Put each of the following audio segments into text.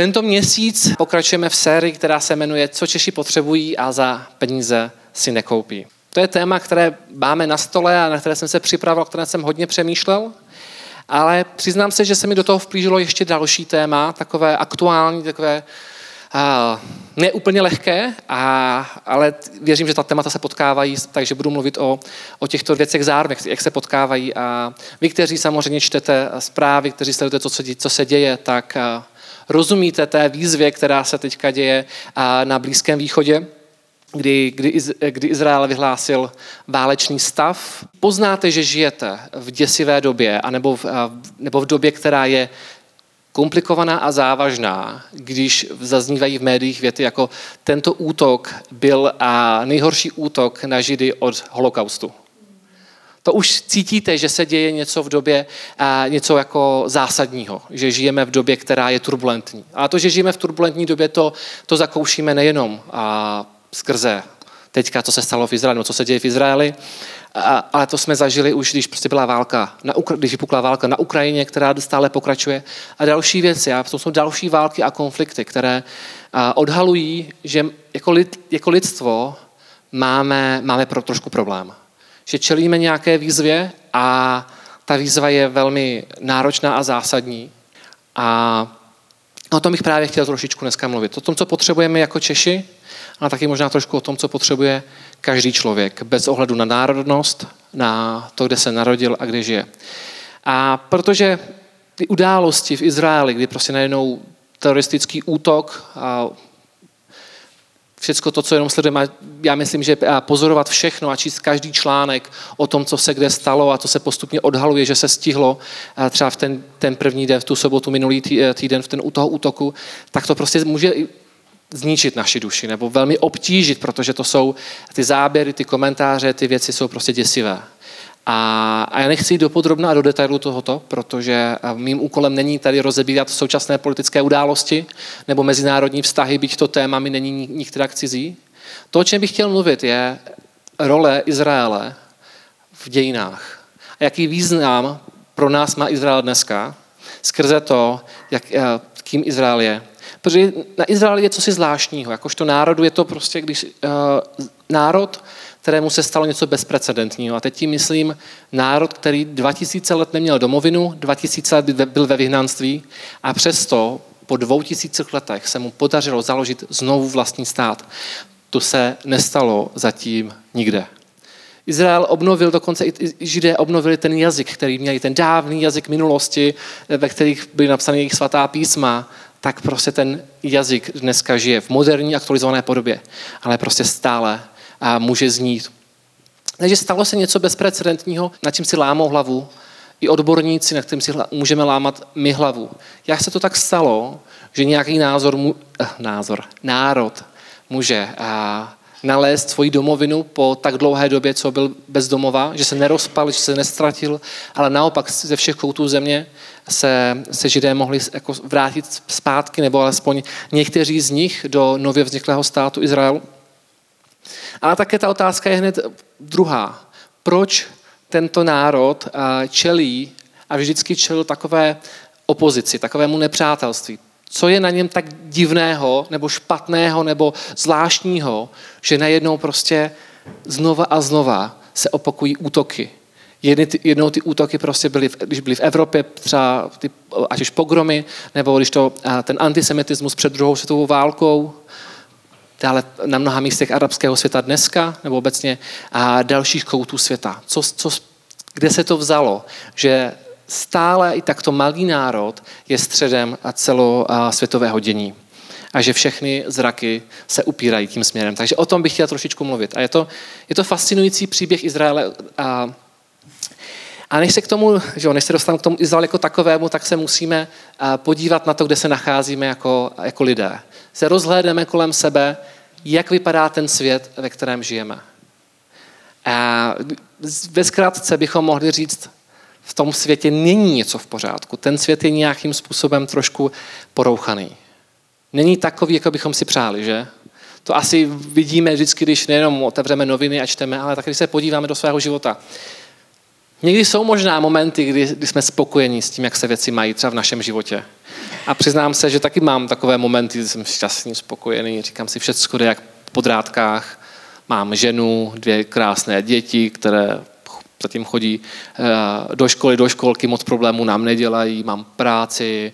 Tento měsíc pokračujeme v sérii, která se jmenuje Co Češi potřebují a za peníze si nekoupí. To je téma, které máme na stole a na které jsem se připravil, o kterém jsem hodně přemýšlel. Ale přiznám se, že se mi do toho vplížilo ještě další téma, takové aktuální, takové uh, neúplně lehké, a, ale věřím, že ta témata se potkávají, takže budu mluvit o, o těchto věcech zároveň, jak se potkávají. A vy, kteří samozřejmě čtete zprávy, kteří sledujete, co, co se děje, tak uh, rozumíte té výzvě, která se teďka děje na Blízkém východě kdy, kdy, kdy Izrael vyhlásil válečný stav. Poznáte, že žijete v děsivé době, anebo v, nebo v době, která je komplikovaná a závažná, když zaznívají v médiích věty jako tento útok byl a nejhorší útok na Židy od holokaustu. To už cítíte, že se děje něco v době, a něco jako zásadního, že žijeme v době, která je turbulentní. A to, že žijeme v turbulentní době, to, to zakoušíme nejenom a skrze teďka, co se stalo v Izraeli, no co se děje v Izraeli, a, ale to jsme zažili už, když prostě byla válka, na, když vypukla válka na Ukrajině, která stále pokračuje a další věci. A to jsou další války a konflikty, které a, odhalují, že jako, lid, jako lidstvo máme, máme pro trošku problém. Že čelíme nějaké výzvě a ta výzva je velmi náročná a zásadní. A o tom bych právě chtěl trošičku dneska mluvit. O tom, co potřebujeme jako Češi, ale taky možná trošku o tom, co potřebuje každý člověk, bez ohledu na národnost, na to, kde se narodil a kde žije. A protože ty události v Izraeli, kdy prostě najednou teroristický útok a všechno to, co jenom sledujeme, já myslím, že pozorovat všechno a číst každý článek o tom, co se kde stalo a to se postupně odhaluje, že se stihlo třeba v ten, ten první den, v tu sobotu minulý týden, v ten u toho útoku, tak to prostě může zničit naši duši nebo velmi obtížit, protože to jsou ty záběry, ty komentáře, ty věci jsou prostě děsivé. A, a já nechci jít do podrobna a do detailu tohoto, protože mým úkolem není tady rozebírat současné politické události nebo mezinárodní vztahy, byť to téma mi není nikterak cizí. To, o čem bych chtěl mluvit, je role Izraele v dějinách. A jaký význam pro nás má Izrael dneska, skrze to, jak, kým Izrael je Protože na Izraeli je cosi zvláštního. Jakožto národu je to prostě, když uh, národ, kterému se stalo něco bezprecedentního. A teď tím myslím národ, který 2000 let neměl domovinu, 2000 let byl ve vyhnanství a přesto po dvou tisících letech se mu podařilo založit znovu vlastní stát. To se nestalo zatím nikde. Izrael obnovil, dokonce i Židé obnovili ten jazyk, který měli, ten dávný jazyk minulosti, ve kterých byly napsány jejich svatá písma, tak prostě ten jazyk dneska žije v moderní aktualizované podobě, ale prostě stále a může znít. Takže stalo se něco bezprecedentního, nad čím si lámou hlavu i odborníci, na kterým si můžeme lámat my hlavu. Jak se to tak stalo, že nějaký názor, mu, eh, názor, národ může a, nalézt svoji domovinu po tak dlouhé době, co byl bezdomova, že se nerozpal, že se nestratil, ale naopak ze všech koutů země se, se židé mohli jako vrátit zpátky, nebo alespoň někteří z nich do nově vzniklého státu Izrael. Ale také ta otázka je hned druhá. Proč tento národ čelí a vždycky čelil takové opozici, takovému nepřátelství? Co je na něm tak divného, nebo špatného, nebo zvláštního, že najednou prostě znova a znova se opakují útoky jednou ty útoky prostě byly, když byly v Evropě, třeba ty, ať už pogromy, nebo když to, ten antisemitismus před druhou světovou válkou, dále na mnoha místech arabského světa dneska, nebo obecně a dalších koutů světa. Co, co, kde se to vzalo, že stále i takto malý národ je středem a celosvětového dění a že všechny zraky se upírají tím směrem. Takže o tom bych chtěl trošičku mluvit. A je to, je to fascinující příběh Izraele a a než se k tomu, že jo, než se dostanu k tomu Izrael jako takovému, tak se musíme podívat na to, kde se nacházíme jako, jako lidé. Se rozhlédneme kolem sebe, jak vypadá ten svět, ve kterém žijeme. A ve zkrátce bychom mohli říct, v tom světě není něco v pořádku. Ten svět je nějakým způsobem trošku porouchaný. Není takový, jako bychom si přáli, že? To asi vidíme vždycky, když nejenom otevřeme noviny a čteme, ale tak když se podíváme do svého života. Někdy jsou možná momenty, kdy, kdy jsme spokojení s tím, jak se věci mají třeba v našem životě. A přiznám se, že taky mám takové momenty, kdy jsem šťastný, spokojený, říkám si, všechno jde jak po drátkách, mám ženu, dvě krásné děti, které zatím chodí eh, do školy, do školky, moc problémů nám nedělají, mám práci,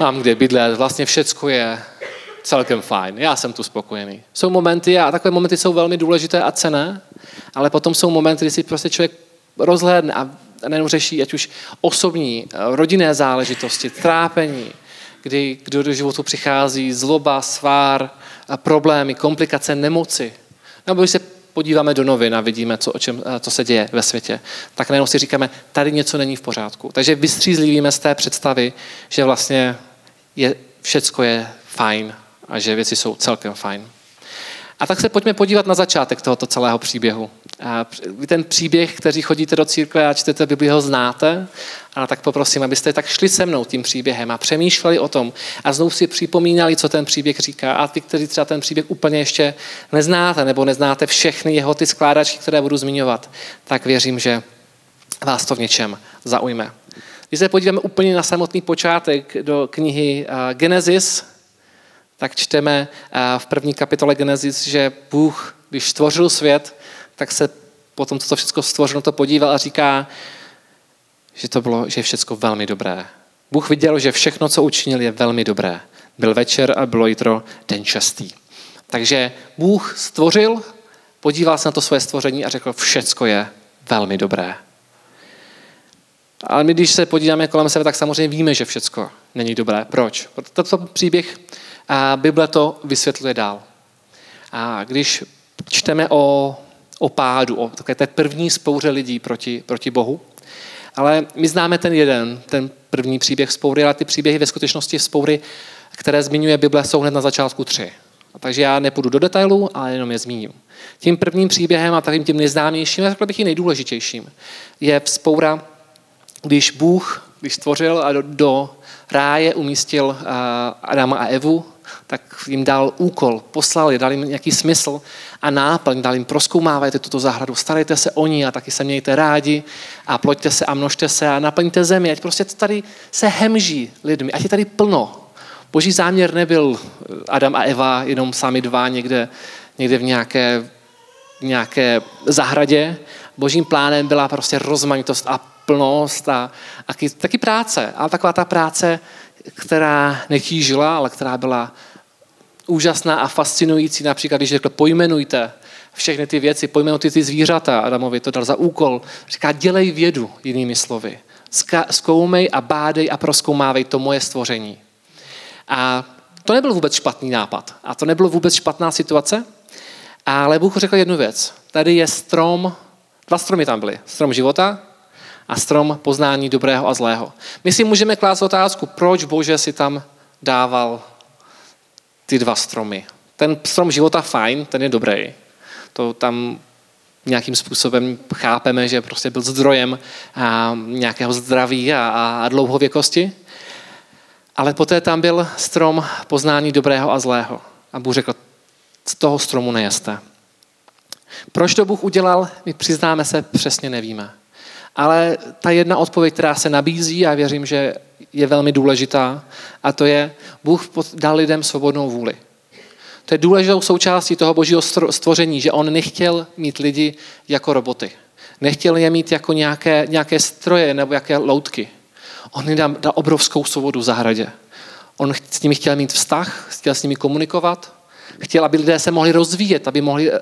mám kde bydlet, vlastně všecko je celkem fajn, já jsem tu spokojený. Jsou momenty, a takové momenty jsou velmi důležité a cené, ale potom jsou momenty, kdy si prostě člověk rozhlédne a nejenom řeší ať už osobní, eh, rodinné záležitosti, trápení, kdy kdo do životu přichází zloba, svár, problémy, komplikace, nemoci. Nebo když se podíváme do novin a vidíme, co, o čem, eh, co se děje ve světě, tak najednou si říkáme, tady něco není v pořádku. Takže vystřízlivíme z té představy, že vlastně je, všecko je fajn a že věci jsou celkem fajn. A tak se pojďme podívat na začátek tohoto celého příběhu. A vy ten příběh, kteří chodíte do církve a čtete Bibli, ho znáte, ale tak poprosím, abyste tak šli se mnou tím příběhem a přemýšleli o tom a znovu si připomínali, co ten příběh říká. A vy, kteří třeba ten příběh úplně ještě neznáte nebo neznáte všechny jeho ty skládačky, které budu zmiňovat, tak věřím, že vás to v něčem zaujme. Když se podíváme úplně na samotný počátek do knihy Genesis, tak čteme v první kapitole Genesis, že Bůh, když stvořil svět, tak se potom, co to všechno stvořeno, to podíval a říká, že to bylo, že je všechno velmi dobré. Bůh viděl, že všechno, co učinil, je velmi dobré. Byl večer a bylo jitro den častý. Takže Bůh stvořil, podíval se na to své stvoření a řekl, všecko je velmi dobré. Ale my, když se podíváme kolem sebe, tak samozřejmě víme, že všecko není dobré. Proč? Toto příběh a Bible to vysvětluje dál. A když čteme o, o pádu, o také té první spouře lidí proti, proti Bohu, ale my známe ten jeden, ten první příběh spoury, ale ty příběhy ve skutečnosti spoury, které zmiňuje Bible, jsou hned na začátku tři. A takže já nepůjdu do detailů, ale jenom je zmíním. Tím prvním příběhem a takovým tím nejznámějším, a řekl bych i nejdůležitějším, je vzpoura, když Bůh, když stvořil a do, do ráje umístil uh, Adama a Evu, tak jim dal úkol, poslal je, dal jim nějaký smysl a náplň, dal jim proskoumávajte tuto zahradu, starejte se o ní a taky se mějte rádi a ploďte se a množte se a naplňte zemi, ať prostě tady se hemží lidmi, ať je tady plno. Boží záměr nebyl Adam a Eva jenom sami dva někde, někde v nějaké, nějaké zahradě. Božím plánem byla prostě rozmanitost a plnost a, a taky, taky práce. Ale taková ta práce, která netížila, ale která byla úžasná a fascinující. Například, když řekl, pojmenujte všechny ty věci, pojmenujte ty zvířata, Adamovi to dal za úkol. Říká, dělej vědu, jinými slovy. Zkoumej a bádej a proskoumávej to moje stvoření. A to nebyl vůbec špatný nápad. A to nebylo vůbec špatná situace. Ale Bůh řekl jednu věc. Tady je strom, dva stromy tam byly. Strom života a strom poznání dobrého a zlého. My si můžeme klást otázku, proč Bože si tam dával ty dva stromy. Ten strom života fajn, ten je dobrý. To tam nějakým způsobem chápeme, že prostě byl zdrojem a, nějakého zdraví a, a dlouhověkosti. Ale poté tam byl strom poznání dobrého a zlého. A Bůh řekl, z toho stromu nejeste. Proč to Bůh udělal, my přiznáme se, přesně nevíme. Ale ta jedna odpověď, která se nabízí, já věřím, že je velmi důležitá, a to je, Bůh dal lidem svobodnou vůli. To je důležitou součástí toho božího stvoření, že on nechtěl mít lidi jako roboty. Nechtěl je mít jako nějaké, nějaké stroje nebo jaké loutky. On jim dal obrovskou svobodu v zahradě. On s nimi chtěl mít vztah, chtěl s nimi komunikovat, Chtěl, aby lidé se mohli rozvíjet, aby mohli, eh,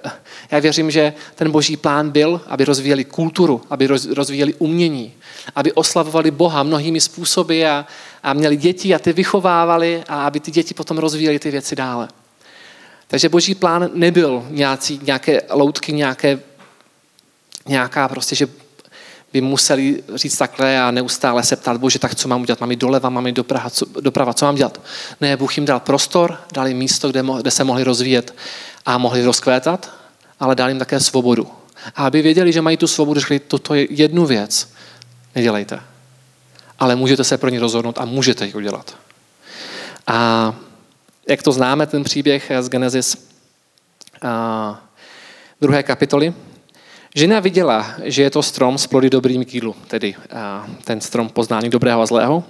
já věřím, že ten boží plán byl, aby rozvíjeli kulturu, aby rozvíjeli umění, aby oslavovali Boha mnohými způsoby a, a měli děti a ty vychovávali a aby ty děti potom rozvíjeli ty věci dále. Takže boží plán nebyl nějací, nějaké loutky, nějaké, nějaká prostě, že by museli říct takhle a neustále se ptát, bože, tak co mám udělat? Mám jít doleva, mám jít doprava, co, doprava, co mám dělat? Ne, Bůh jim dal prostor, dal jim místo, kde, mo, kde se mohli rozvíjet a mohli rozkvétat, ale dal jim také svobodu. A aby věděli, že mají tu svobodu, řekli, toto je jednu věc, nedělejte. Ale můžete se pro ní rozhodnout a můžete ji udělat. A jak to známe, ten příběh z Genesis a druhé kapitoly, Žena viděla, že je to strom s plody dobrým k jídlu, tedy ten strom poznání dobrého a zlého.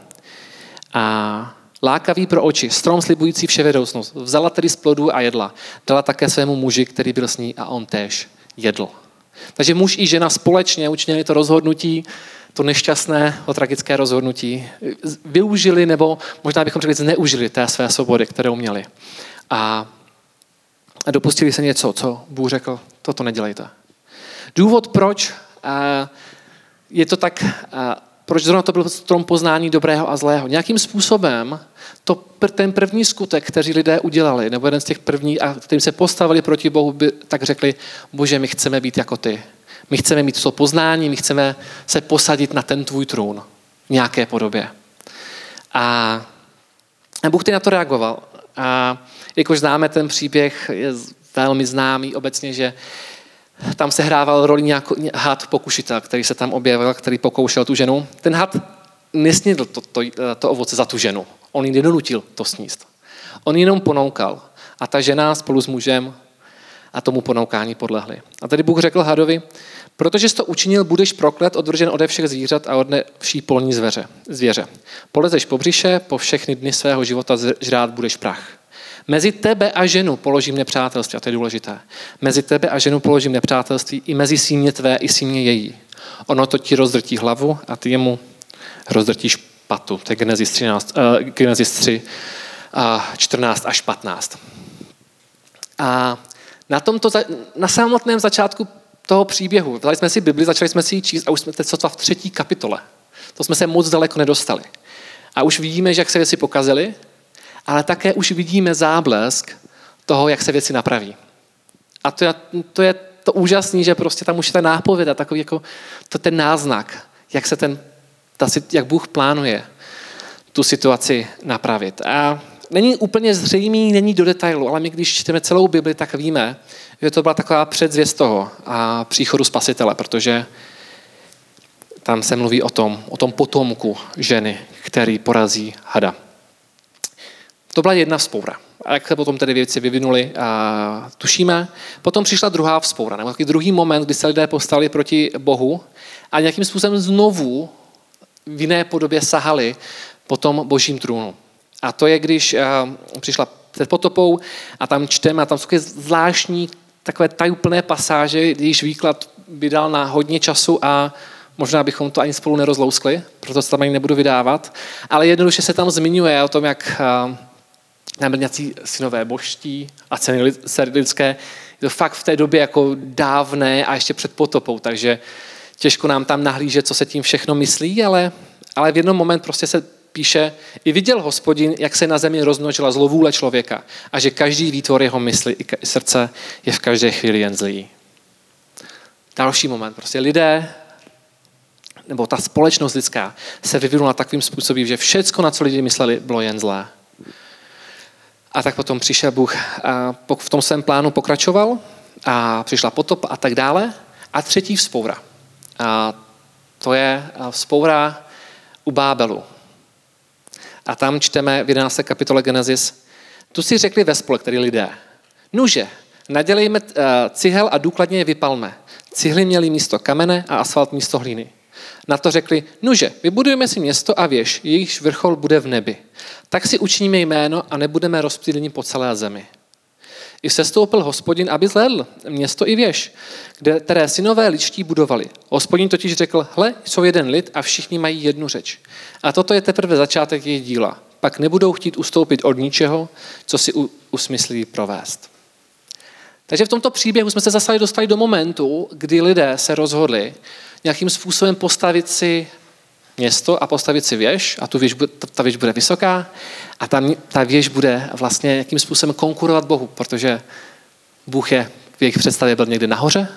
A Lákavý pro oči, strom slibující vševědoucnost. Vzala tedy z plodu a jedla. Dala také svému muži, který byl s ní a on též jedl. Takže muž i žena společně učinili to rozhodnutí, to nešťastné, to tragické rozhodnutí, využili nebo možná bychom řekli zneužili té své svobody, kterou měli. A, a dopustili se něco, co Bůh řekl, toto nedělejte. Důvod, proč je to tak, proč zrovna to byl strom poznání dobrého a zlého. Nějakým způsobem to, ten první skutek, který lidé udělali, nebo jeden z těch prvních, a kterým se postavili proti Bohu, by tak řekli, bože, my chceme být jako ty. My chceme mít to poznání, my chceme se posadit na ten tvůj trůn v nějaké podobě. A Bůh ty na to reagoval. A jakož známe ten příběh, je velmi známý obecně, že tam se hrával roli nějaký had pokušitel, který se tam objevil, který pokoušel tu ženu. Ten had nesnědl to, to, to ovoce za tu ženu. On ji nedonutil to sníst. On jenom ponoukal. A ta žena spolu s mužem a tomu ponoukání podlehli. A tady Bůh řekl hadovi, protože jsi to učinil, budeš proklet, odvržen ode všech zvířat a od vší polní zvěře. zvěře. Polezeš po břiše, po všechny dny svého života žrát budeš prach. Mezi tebe a ženu položím nepřátelství, a to je důležité. Mezi tebe a ženu položím nepřátelství i mezi símě tvé i símě její. Ono to ti rozdrtí hlavu a ty jemu rozdrtíš patu. To je Genesis, 13, uh, Genesis 3, uh, 14 až 15. A na, tomto, na samotném začátku toho příběhu, vzali jsme si Bibli, začali jsme si ji číst a už jsme teď sotva v třetí kapitole. To jsme se moc daleko nedostali. A už vidíme, že jak se věci pokazily, ale také už vidíme záblesk toho, jak se věci napraví. A to je to, je to úžasné, že prostě tam už je ta nápověda, takový jako to ten náznak, jak, se ten, ta, jak Bůh plánuje tu situaci napravit. A není úplně zřejmý, není do detailu, ale my když čteme celou Bibli, tak víme, že to byla taková předzvěst toho a příchodu spasitele, protože tam se mluví o tom, o tom potomku ženy, který porazí hada. To byla jedna vzpoura. A jak se potom tedy věci vyvinuly, a tušíme. Potom přišla druhá vzpoura, nebo takový druhý moment, kdy se lidé postali proti Bohu a nějakým způsobem znovu v jiné podobě sahali po tom božím trůnu. A to je, když přišla před potopou a tam čteme, a tam jsou zvláštní takové tajuplné pasáže, když výklad vydal na hodně času a možná bychom to ani spolu nerozlouskli, proto se tam ani nebudu vydávat, ale jednoduše se tam zmiňuje o tom, jak tam byli nějací synové božtí a ceny lidské. Je to fakt v té době jako dávné a ještě před potopou, takže těžko nám tam nahlížet, co se tím všechno myslí, ale, ale v jednom moment prostě se píše, i viděl hospodin, jak se na zemi rozmnožila zlovůle člověka a že každý výtvor jeho mysli i srdce je v každé chvíli jen zlý. Další moment, prostě lidé, nebo ta společnost lidská se vyvinula takovým způsobem, že všecko, na co lidi mysleli, bylo jen zlé. A tak potom přišel Bůh a v tom svém plánu pokračoval a přišla potop a tak dále. A třetí vzpoura. A to je vzpoura u Bábelu. A tam čteme v 11. kapitole Genesis, tu si řekli ve spole, který lidé, nuže, nadělejme eh, cihel a důkladně je vypalme. Cihly měly místo kamene a asfalt místo hlíny. Na to řekli, nuže, vybudujeme si město a věž, jejichž vrchol bude v nebi. Tak si učiníme jméno a nebudeme rozptýleni po celé zemi. I sestoupil hospodin, aby zhlédl město i věž, kde, které synové ličtí budovali. Hospodin totiž řekl, hle, jsou jeden lid a všichni mají jednu řeč. A toto je teprve začátek jejich díla. Pak nebudou chtít ustoupit od ničeho, co si usmyslí provést. Takže v tomto příběhu jsme se zase dostali do momentu, kdy lidé se rozhodli nějakým způsobem postavit si město a postavit si věž a tu věž, ta věž bude vysoká a ta, ta věž bude vlastně nějakým způsobem konkurovat Bohu, protože Bůh je v jejich představě byl někde nahoře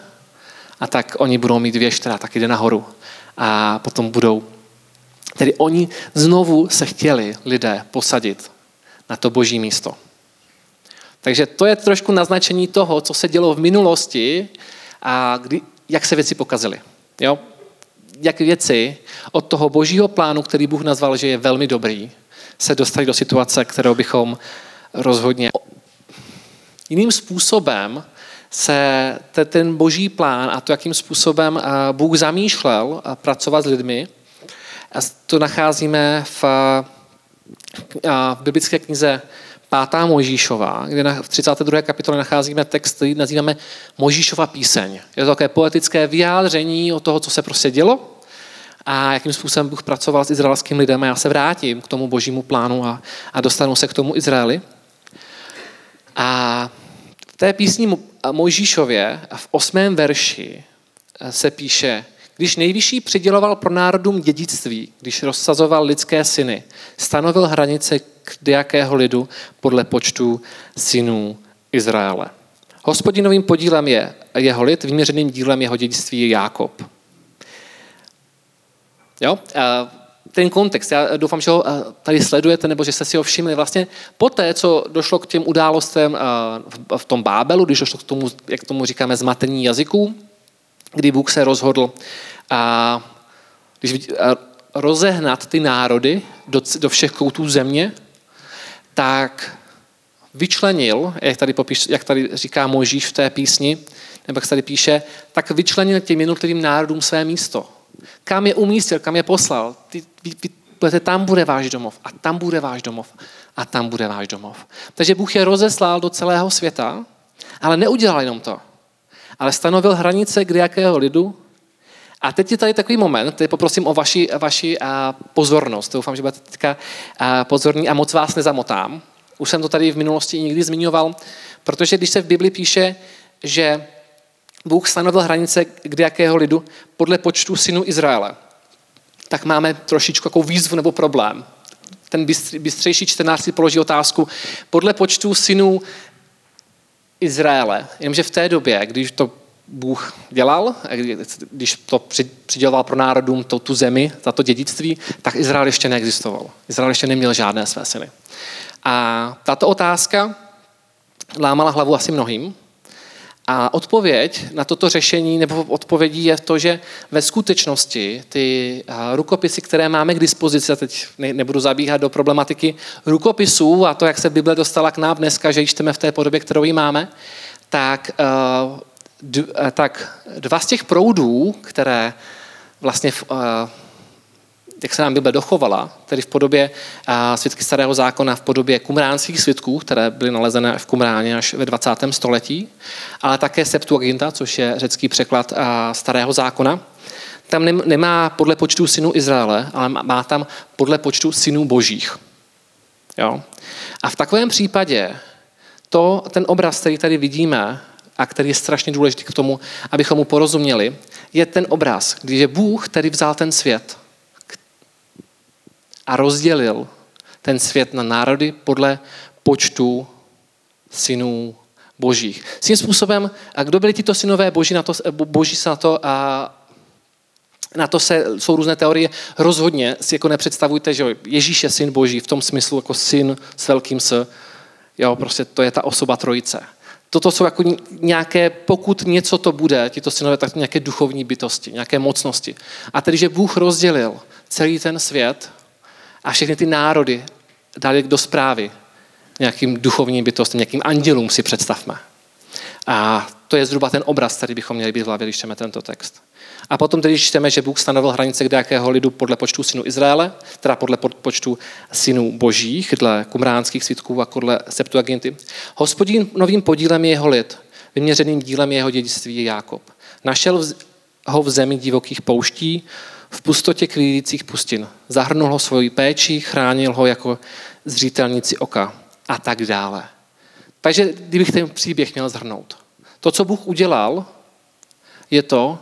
a tak oni budou mít věž, která taky jde nahoru a potom budou Tedy oni znovu se chtěli lidé posadit na to boží místo. Takže to je trošku naznačení toho, co se dělo v minulosti a kdy, jak se věci pokazily. Jo? Jak věci od toho božího plánu, který Bůh nazval, že je velmi dobrý, se dostali do situace, kterou bychom rozhodně jiným způsobem se ten boží plán a to, jakým způsobem Bůh zamýšlel pracovat s lidmi, to nacházíme v v biblické knize pátá Možíšova, kde v 32. kapitole nacházíme text, který nazýváme Možíšova píseň. Je to takové poetické vyjádření o toho, co se prostě dělo a jakým způsobem Bůh pracoval s izraelským lidem. A já se vrátím k tomu božímu plánu a, a dostanu se k tomu Izraeli. A v té písni Mojžíšově v osmém verši se píše, když nejvyšší přiděloval pro národům dědictví, když rozsazoval lidské syny, stanovil hranice k jakého lidu podle počtu synů Izraele. Hospodinovým podílem je jeho lid, vyměřeným dílem jeho dědictví je Jákob. Jo? Ten kontext, já doufám, že ho tady sledujete, nebo že jste si ho všimli. Vlastně poté, co došlo k těm událostem v tom Bábelu, když došlo k tomu, jak tomu říkáme, zmatení jazyků, kdy Bůh se rozhodl a, když, a rozehnat ty národy do, do všech koutů země, tak vyčlenil, jak tady, popíš, jak tady říká Možíš v té písni, nebo jak se tady píše, tak vyčlenil těm jednotlivým národům své místo. Kam je umístil, kam je poslal. Ty, vy, vy, tam bude váš domov a tam bude váš domov a tam bude váš domov. Takže Bůh je rozeslal do celého světa, ale neudělal jenom to ale stanovil hranice k jakého lidu. A teď je tady takový moment, teď poprosím o vaši, vaši pozornost. Doufám, že budete teďka pozorní a moc vás nezamotám. Už jsem to tady v minulosti někdy zmiňoval, protože když se v Bibli píše, že Bůh stanovil hranice k jakého lidu podle počtu synů Izraele, tak máme trošičku jako výzvu nebo problém. Ten bystřejší čtenář si položí otázku, podle počtu synů Izraele. Jenomže v té době, když to Bůh dělal, když to přiděloval pro národům to, tu zemi, za to dědictví, tak Izrael ještě neexistoval. Izrael ještě neměl žádné své syny. A tato otázka lámala hlavu asi mnohým. A odpověď na toto řešení, nebo odpovědí je to, že ve skutečnosti ty rukopisy, které máme k dispozici, a teď nebudu zabíhat do problematiky rukopisů a to, jak se Bible dostala k nám dneska, že ji čteme v té podobě, kterou ji máme, tak, tak dva z těch proudů, které vlastně jak se nám Bible dochovala, tedy v podobě svědky starého zákona, v podobě kumránských svědků, které byly nalezené v Kumráně až ve 20. století, ale také Septuaginta, což je řecký překlad starého zákona. Tam nemá podle počtu synů Izraele, ale má tam podle počtu synů božích. Jo? A v takovém případě to, ten obraz, který tady vidíme, a který je strašně důležitý k tomu, abychom mu porozuměli, je ten obraz, když je Bůh, který vzal ten svět, a rozdělil ten svět na národy podle počtu synů božích. tím způsobem, a kdo byli tito synové boží, na to, boží se na to a na to se, jsou různé teorie. Rozhodně si jako nepředstavujte, že Ježíš je syn boží v tom smyslu jako syn s velkým s. Jo, prostě to je ta osoba trojice. Toto jsou jako nějaké, pokud něco to bude, tito synové, tak nějaké duchovní bytosti, nějaké mocnosti. A tedy, že Bůh rozdělil celý ten svět a všechny ty národy dali do zprávy nějakým duchovním bytostem, nějakým andělům si představme. A to je zhruba ten obraz, který bychom měli být v hlavě, když čteme tento text. A potom tedy čteme, že Bůh stanovil hranice k jakého lidu podle počtu synů Izraele, teda podle počtu synů božích, dle kumránských svitků a podle Septuaginty. Hospodín novým podílem je jeho lid, vyměřeným dílem jeho dědictví je Jákob. Našel ho v zemi divokých pouští, v pustotě klídících pustin. Zahrnul ho svoji péči, chránil ho jako zřítelnici oka a tak dále. Takže kdybych ten příběh měl zhrnout. To, co Bůh udělal, je to,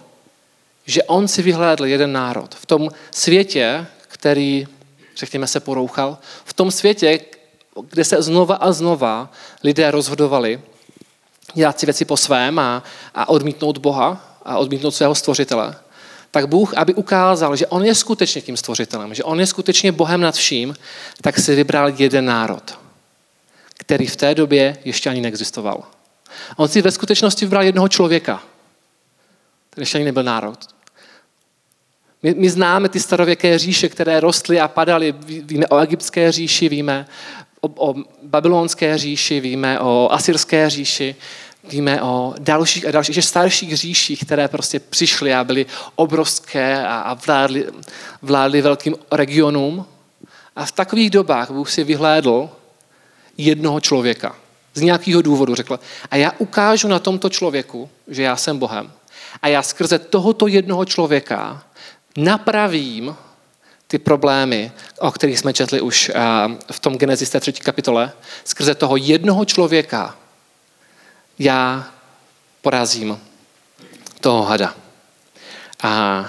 že on si vyhlédl jeden národ. V tom světě, který, řekněme, se porouchal, v tom světě, kde se znova a znova lidé rozhodovali dělat si věci po svém a, a odmítnout Boha a odmítnout svého stvořitele, tak Bůh, aby ukázal, že On je skutečně tím stvořitelem, že On je skutečně Bohem nad vším, tak si vybral jeden národ, který v té době ještě ani neexistoval. On si ve skutečnosti vybral jednoho člověka, který ještě ani nebyl národ. My, my známe ty starověké říše, které rostly a padaly. Víme o egyptské říši, víme o, o babylonské říši, víme o asyrské říši, Víme o dalších a dalších, že starších říších, které prostě přišly a byly obrovské a, a vládly, vládly velkým regionům. A v takových dobách Bůh si vyhlédl jednoho člověka. Z nějakého důvodu řekl, a já ukážu na tomto člověku, že já jsem Bohem. A já skrze tohoto jednoho člověka napravím ty problémy, o kterých jsme četli už v tom Genesis té třetí kapitole. Skrze toho jednoho člověka já porazím toho hada. A,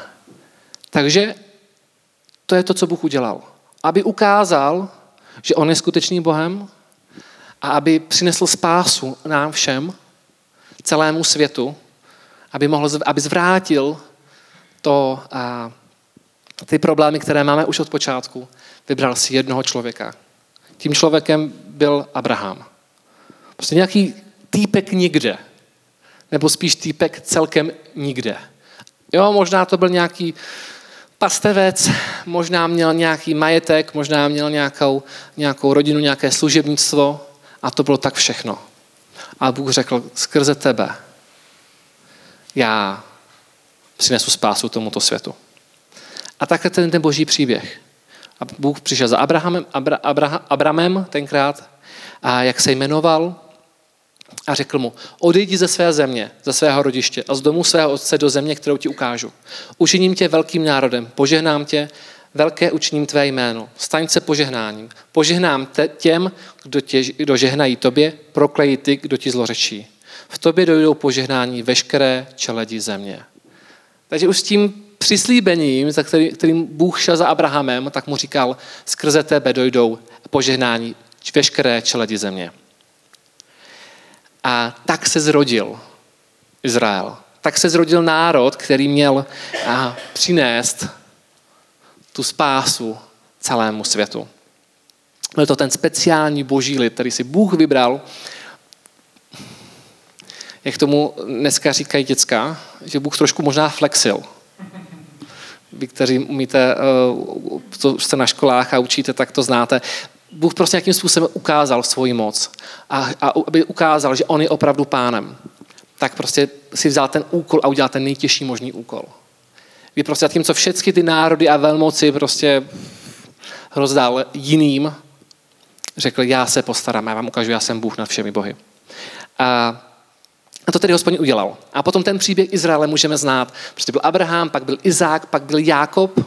takže to je to, co Bůh udělal. Aby ukázal, že On je skutečným Bohem a aby přinesl spásu nám všem, celému světu, aby, mohl, aby zvrátil to, a, ty problémy, které máme už od počátku. Vybral si jednoho člověka. Tím člověkem byl Abraham. Prostě nějaký týpek nikde. Nebo spíš týpek celkem nikde. Jo, možná to byl nějaký pastevec, možná měl nějaký majetek, možná měl nějakou, nějakou rodinu, nějaké služebnictvo a to bylo tak všechno. A Bůh řekl, skrze tebe já přinesu spásu tomuto světu. A takhle ten, ten boží příběh. A Bůh přišel za Abrahamem, Abra, Abra, Abramem tenkrát, a jak se jmenoval, a řekl mu, odejdi ze své země, ze svého rodiště a z domu svého otce do země, kterou ti ukážu. Učiním tě velkým národem, požehnám tě, velké učiním tvé jméno. Staň se požehnáním. Požehnám te, těm, kdo, tě, kdo žehnají tobě, proklejí ty, kdo ti zlořečí. V tobě dojdou požehnání veškeré čeledi země. Takže už s tím přislíbením, za který, kterým Bůh šel za Abrahamem, tak mu říkal, skrze tebe dojdou požehnání veškeré čeledi země. A tak se zrodil Izrael. Tak se zrodil národ, který měl přinést tu spásu celému světu. Byl to ten speciální boží lid, který si Bůh vybral, jak tomu dneska říkají děcka, že Bůh trošku možná flexil. Vy, kteří umíte, co jste na školách a učíte, tak to znáte. Bůh prostě nějakým způsobem ukázal svoji moc a, a aby ukázal, že on je opravdu pánem, tak prostě si vzal ten úkol a udělal ten nejtěžší možný úkol. Kdy prostě tím, co všechny ty národy a velmoci prostě rozdál jiným, řekl, já se postarám, já vám ukážu, já jsem Bůh nad všemi bohy. A a to tedy hospodin udělal. A potom ten příběh Izraele můžeme znát. Prostě byl Abraham, pak byl Izák, pak byl Jákob,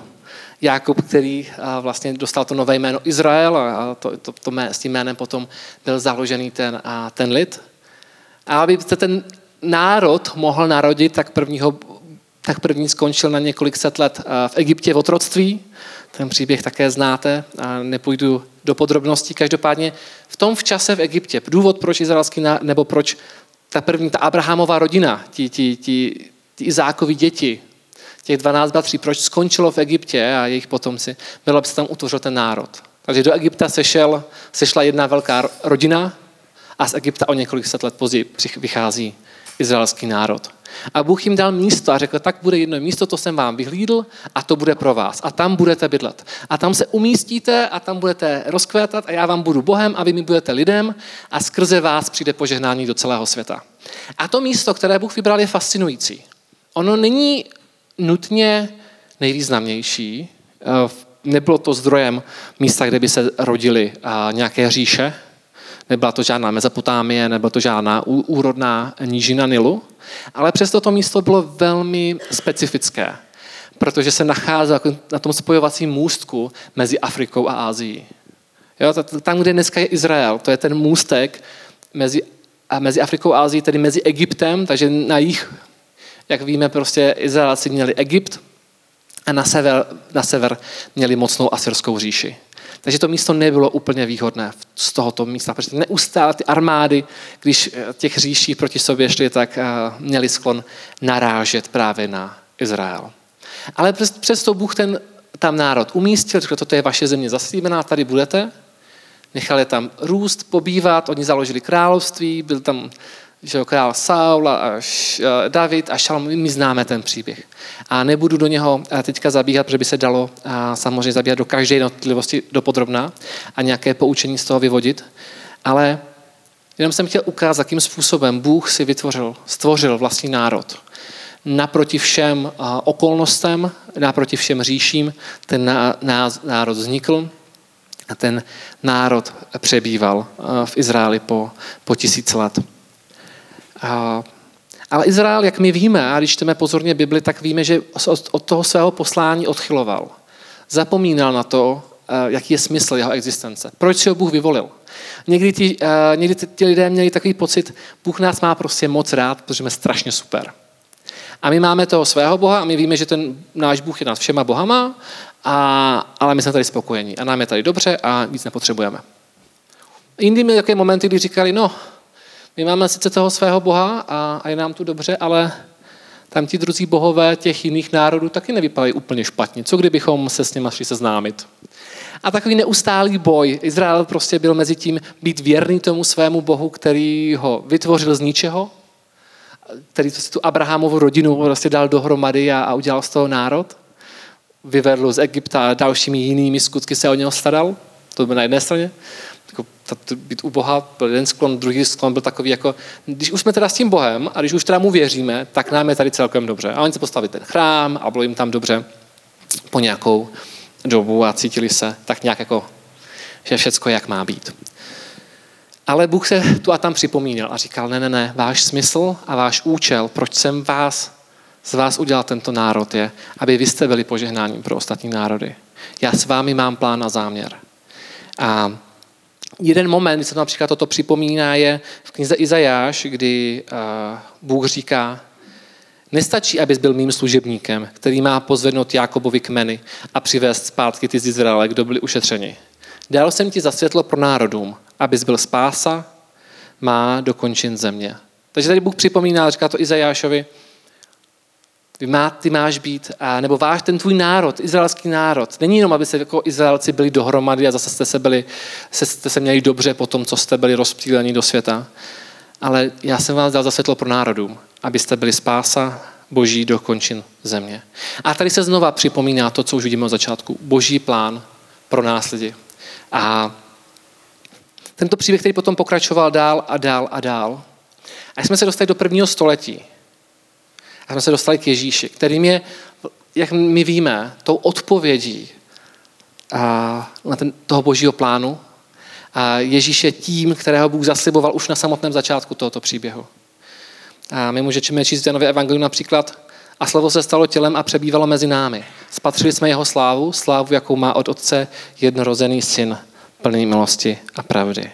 Jakub, který vlastně dostal to nové jméno Izrael a to, to, to mé, s tím jménem potom byl založený ten, a ten lid. A aby se ten národ mohl narodit, tak, prvního, tak první skončil na několik set let v Egyptě v otroctví. Ten příběh také znáte a nepůjdu do podrobností. Každopádně v tom v čase v Egyptě, důvod proč izraelský nebo proč ta první, ta Abrahamová rodina, ti, ti, ti, ti Izákovi děti, těch 12 bratří, proč skončilo v Egyptě a jejich potomci, bylo, aby se tam utvořil ten národ. Takže do Egypta sešel, sešla jedna velká rodina a z Egypta o několik set let později vychází izraelský národ. A Bůh jim dal místo a řekl, tak bude jedno místo, to jsem vám vyhlídl a to bude pro vás. A tam budete bydlet. A tam se umístíte a tam budete rozkvétat a já vám budu Bohem a vy mi budete lidem a skrze vás přijde požehnání do celého světa. A to místo, které Bůh vybral, je fascinující. Ono není nutně nejvýznamnější. Eh, nebylo to zdrojem místa, kde by se rodili nějaké říše. Nebyla to žádná Mezopotámie, nebyla to žádná úrodná nížina Nilu. Ale přesto to místo bylo velmi specifické, protože se nacházelo jako na tom spojovacím můstku mezi Afrikou a Ázií. Jo, tam, kde dneska je Izrael, to je ten můstek mezi, mezi Afrikou a Ázií, tedy mezi Egyptem, takže na jich jak víme, prostě Izraelci měli Egypt a na sever, na sever měli mocnou asyrskou říši. Takže to místo nebylo úplně výhodné z tohoto místa, protože neustále ty armády, když eh, těch říší proti sobě šly, tak eh, měli sklon narážet právě na Izrael. Ale přesto Bůh ten tam národ umístil, řekl, toto je vaše země zaslíbená, tady budete. Nechal je tam růst, pobývat, oni založili království, byl tam že král Saul a David a Šalom, my známe ten příběh. A nebudu do něho teďka zabíhat, protože by se dalo samozřejmě zabíhat do každé jednotlivosti dopodrobná a nějaké poučení z toho vyvodit. Ale jenom jsem chtěl ukázat, jakým způsobem Bůh si vytvořil, stvořil vlastní národ. Naproti všem okolnostem, naproti všem říším ten národ vznikl ten národ přebýval v Izraeli po, po tisíc let. Ale Izrael, jak my víme, a když čteme pozorně Bibli, tak víme, že od toho svého poslání odchyloval. Zapomínal na to, jaký je smysl jeho existence. Proč si ho Bůh vyvolil? Někdy, ti, někdy ti lidé měli takový pocit, Bůh nás má prostě moc rád, protože jsme strašně super. A my máme toho svého Boha a my víme, že ten náš Bůh je nad všema bohama, a, ale my jsme tady spokojení a nám je tady dobře a nic nepotřebujeme. Jindy měli také momenty, kdy říkali, no, my máme sice toho svého Boha a, a je nám tu dobře, ale tam ti druzí bohové těch jiných národů taky nevypadají úplně špatně. Co kdybychom se s nimi šli seznámit? A takový neustálý boj. Izrael prostě byl mezi tím být věrný tomu svému bohu, který ho vytvořil z ničeho, který si tu Abrahamovu rodinu prostě dal dohromady a, a udělal z toho národ. Vyvedl z Egypta a dalšími jinými skutky se o něho staral. To bylo na jedné straně jako, být u Boha byl jeden sklon, druhý sklon byl takový jako, když už jsme teda s tím Bohem a když už teda mu věříme, tak nám je tady celkem dobře. A oni se postavili ten chrám a bylo jim tam dobře po nějakou dobu a cítili se tak nějak jako, že všecko jak má být. Ale Bůh se tu a tam připomínal a říkal, ne, ne, ne, váš smysl a váš účel, proč jsem vás, z vás udělal tento národ, je, aby vy jste byli požehnáním pro ostatní národy. Já s vámi mám plán a záměr. A jeden moment, kdy se například toto připomíná, je v knize Izajáš, kdy Bůh říká, Nestačí, abys byl mým služebníkem, který má pozvednout Jakobovi kmeny a přivést zpátky ty z Izraele, kdo byli ušetřeni. Dal jsem ti za světlo pro národům, abys byl spása, má dokončen země. Takže tady Bůh připomíná, říká to Izajášovi, ty, má, ty máš být, a, nebo váš ten tvůj národ, izraelský národ. Není jenom, aby se jako Izraelci byli dohromady a zase jste se, byli, se, jste se měli dobře po tom, co jste byli rozptýleni do světa. Ale já jsem vás dal za světlo pro národům, abyste byli spása boží do končin země. A tady se znova připomíná to, co už vidíme od začátku. Boží plán pro nás lidi. A tento příběh, který potom pokračoval dál a dál a dál. A jsme se dostali do prvního století. A jsme se dostali k Ježíši, kterým je, jak my víme, tou odpovědí na ten, toho božího plánu. A Ježíš je tím, kterého Bůh zasliboval už na samotném začátku tohoto příběhu. A my můžeme číst v evangelium například a slovo se stalo tělem a přebývalo mezi námi. Spatřili jsme jeho slávu, slávu, jakou má od otce jednorozený syn, plný milosti a pravdy.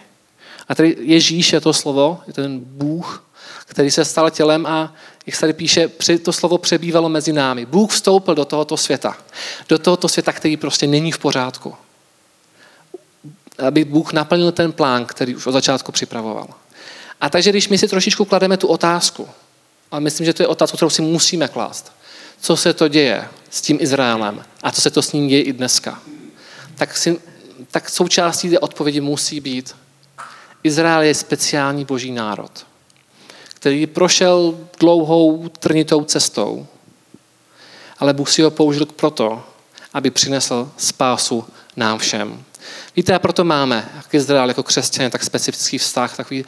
A tady Ježíš je to slovo, je ten Bůh, který se stal tělem a, jak se tady píše, to slovo přebývalo mezi námi. Bůh vstoupil do tohoto světa. Do tohoto světa, který prostě není v pořádku. Aby Bůh naplnil ten plán, který už od začátku připravoval. A takže když my si trošičku klademe tu otázku, a myslím, že to je otázka, kterou si musíme klást, co se to děje s tím Izraelem a co se to s ním děje i dneska, tak, si, tak součástí té odpovědi musí být, Izrael je speciální boží národ, který prošel dlouhou trnitou cestou, ale Bůh si ho použil proto, aby přinesl spásu nám všem. Víte, a proto máme k Izrael jako křesťané tak specifický vztah, takový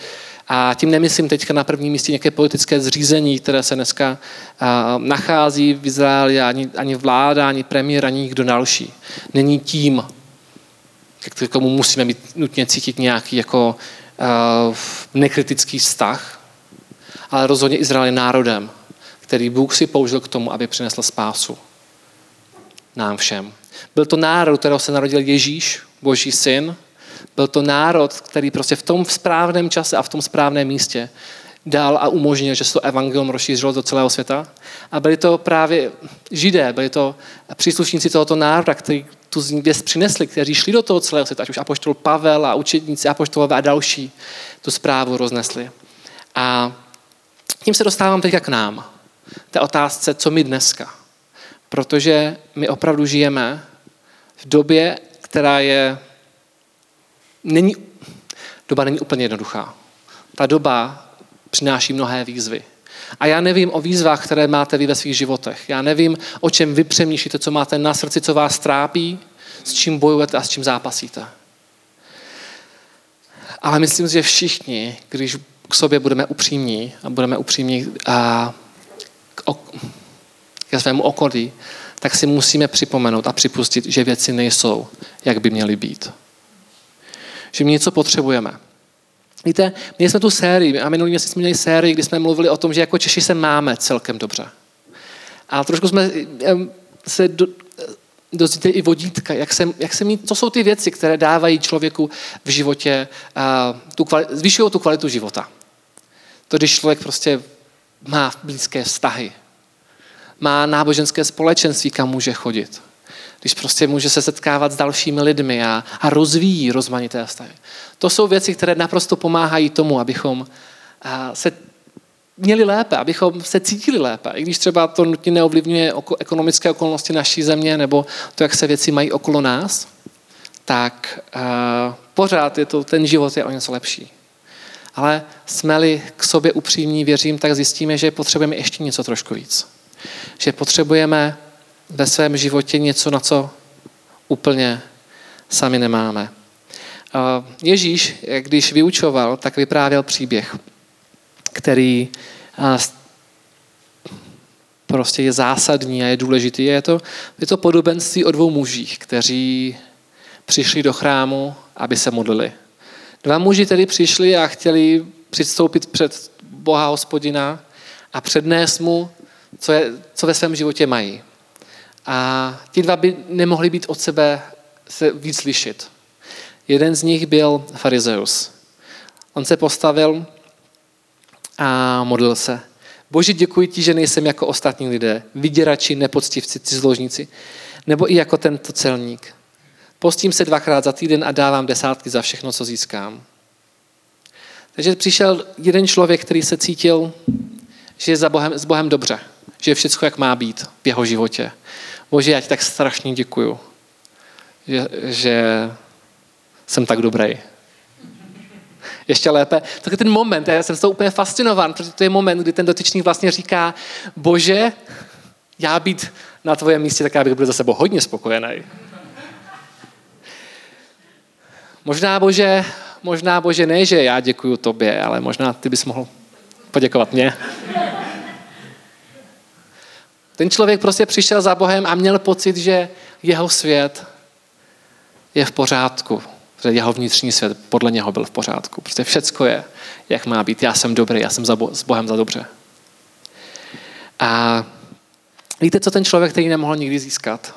a tím nemyslím teďka na prvním místě nějaké politické zřízení, které se dneska nachází v Izraeli, ani, ani vláda, ani premiér, ani nikdo další. Není tím, k komu musíme mít nutně cítit nějaký jako uh, nekritický vztah, ale rozhodně Izrael je národem, který Bůh si použil k tomu, aby přinesl spásu nám všem. Byl to národ, kterého se narodil Ježíš, Boží syn, byl to národ, který prostě v tom správném čase a v tom správném místě dal a umožnil, že se to evangelium rozšířilo do celého světa. A byli to právě židé, byli to příslušníci tohoto národa, kteří tu věc přinesli, kteří šli do toho celého světa, ať už apoštol Pavel a učedníci apoštolové a další tu zprávu roznesli. A tím se dostávám teďka k nám. Té otázce, co my dneska. Protože my opravdu žijeme v době, která je není, doba není úplně jednoduchá. Ta doba přináší mnohé výzvy. A já nevím o výzvách, které máte vy ve svých životech. Já nevím, o čem vy přemýšlíte, co máte na srdci, co vás trápí, s čím bojujete a s čím zápasíte. Ale myslím že všichni, když k sobě budeme upřímní a budeme upřímní a k, ok- ke svému okolí, tak si musíme připomenout a připustit, že věci nejsou, jak by měly být. že my něco potřebujeme. Víte, měli jsme tu sérii, a minulý měsíc jsme měli sérii, kdy jsme mluvili o tom, že jako Češi se máme celkem dobře. A trošku jsme se do, dozvíte i vodítka, jak se, jak se mít, to jsou ty věci, které dávají člověku v životě, uh, tu kvali, zvyšují tu kvalitu života. To, když člověk prostě má blízké vztahy, má náboženské společenství, kam může chodit. Když prostě může se setkávat s dalšími lidmi a, a rozvíjí rozmanité vztahy. To jsou věci, které naprosto pomáhají tomu, abychom se měli lépe, abychom se cítili lépe. I když třeba to nutně neovlivňuje ekonomické okolnosti naší země nebo to, jak se věci mají okolo nás, tak uh, pořád je to, ten život je o něco lepší. Ale jsme-li k sobě upřímní, věřím, tak zjistíme, že potřebujeme ještě něco trošku víc. Že potřebujeme ve svém životě něco, na co úplně sami nemáme. Ježíš, když vyučoval, tak vyprávěl příběh, který prostě je zásadní a je důležitý. Je to, je to podobenství o dvou mužích, kteří přišli do chrámu, aby se modlili. Dva muži tedy přišli a chtěli přistoupit před Boha hospodina a přednést mu, co, je, co ve svém životě mají. A ti dva by nemohli být od sebe se víc slyšet. Jeden z nich byl farizeus. On se postavil a modlil se. Bože, děkuji ti, že nejsem jako ostatní lidé, vyděrači, nepoctivci, cizložníci, nebo i jako tento celník. Postím se dvakrát za týden a dávám desátky za všechno, co získám. Takže přišel jeden člověk, který se cítil, že je za Bohem, s Bohem dobře, že je všechno, jak má být v jeho životě. Bože, já ti tak strašně děkuju, že, že jsem tak dobrý. Ještě lépe, tak je ten moment, já jsem z toho úplně fascinován, protože to je moment, kdy ten dotyčný vlastně říká, bože, já být na tvojem místě, tak já bych byl za sebou hodně spokojený. Možná, bože, možná, bože, ne, že já děkuju tobě, ale možná ty bys mohl poděkovat mě. Ten člověk prostě přišel za Bohem a měl pocit, že jeho svět je v pořádku. Že jeho vnitřní svět podle něho byl v pořádku. Prostě všecko je, jak má být. Já jsem dobrý, já jsem za Bo- s Bohem za dobře. A víte, co ten člověk, který nemohl nikdy získat?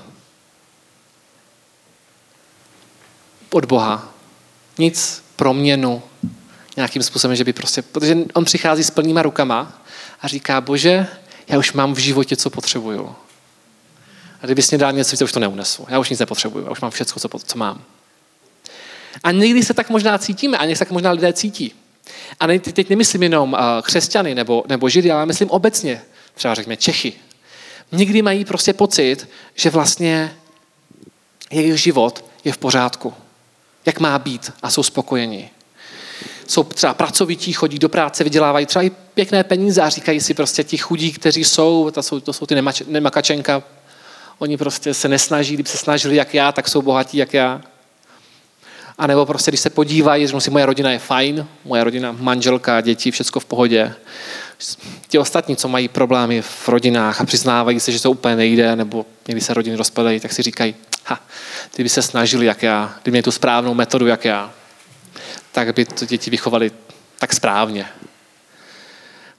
Od Boha. Nic proměnu nějakým způsobem, že by prostě, protože on přichází s plnýma rukama a říká, bože, já už mám v životě, co potřebuju. A kdybys mě dal něco, už to neunesu. Já už nic nepotřebuju, já už mám všechno, co, co mám. A někdy se tak možná cítíme, a někdy se tak možná lidé cítí. A teď nemyslím jenom křesťany nebo, nebo židy, ale myslím obecně, třeba řekněme Čechy. Někdy mají prostě pocit, že vlastně jejich život je v pořádku. Jak má být a jsou spokojeni jsou třeba pracovití, chodí do práce, vydělávají třeba i pěkné peníze a říkají si prostě ti chudí, kteří jsou, to jsou, to jsou ty nemač, nemakačenka, oni prostě se nesnaží, kdyby se snažili jak já, tak jsou bohatí jak já. A nebo prostě, když se podívají, že si moje rodina je fajn, moje rodina, manželka, děti, všechno v pohodě. Ti ostatní, co mají problémy v rodinách a přiznávají se, že to úplně nejde, nebo někdy se rodiny rozpadají, tak si říkají, ha, ty by se snažili jak já, kdyby měli tu správnou metodu jak já tak by to děti vychovali tak správně.